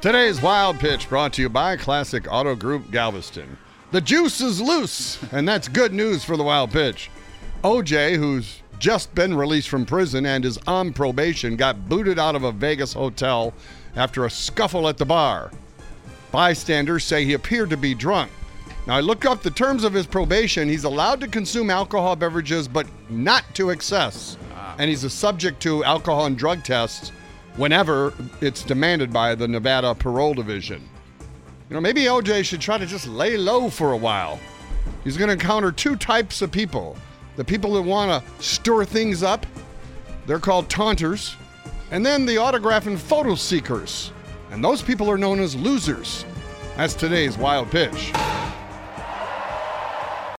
Today's Wild Pitch brought to you by Classic Auto Group Galveston. The juice is loose, and that's good news for the Wild Pitch. OJ, who's just been released from prison and is on probation, got booted out of a Vegas hotel after a scuffle at the bar. Bystanders say he appeared to be drunk. Now, I looked up the terms of his probation. He's allowed to consume alcohol beverages, but not to excess. Ah. And he's a subject to alcohol and drug tests whenever it's demanded by the Nevada Parole Division. You know, maybe OJ should try to just lay low for a while. He's going to encounter two types of people the people that want to stir things up, they're called taunters, and then the autograph and photo seekers. And those people are known as losers. That's today's wild pitch.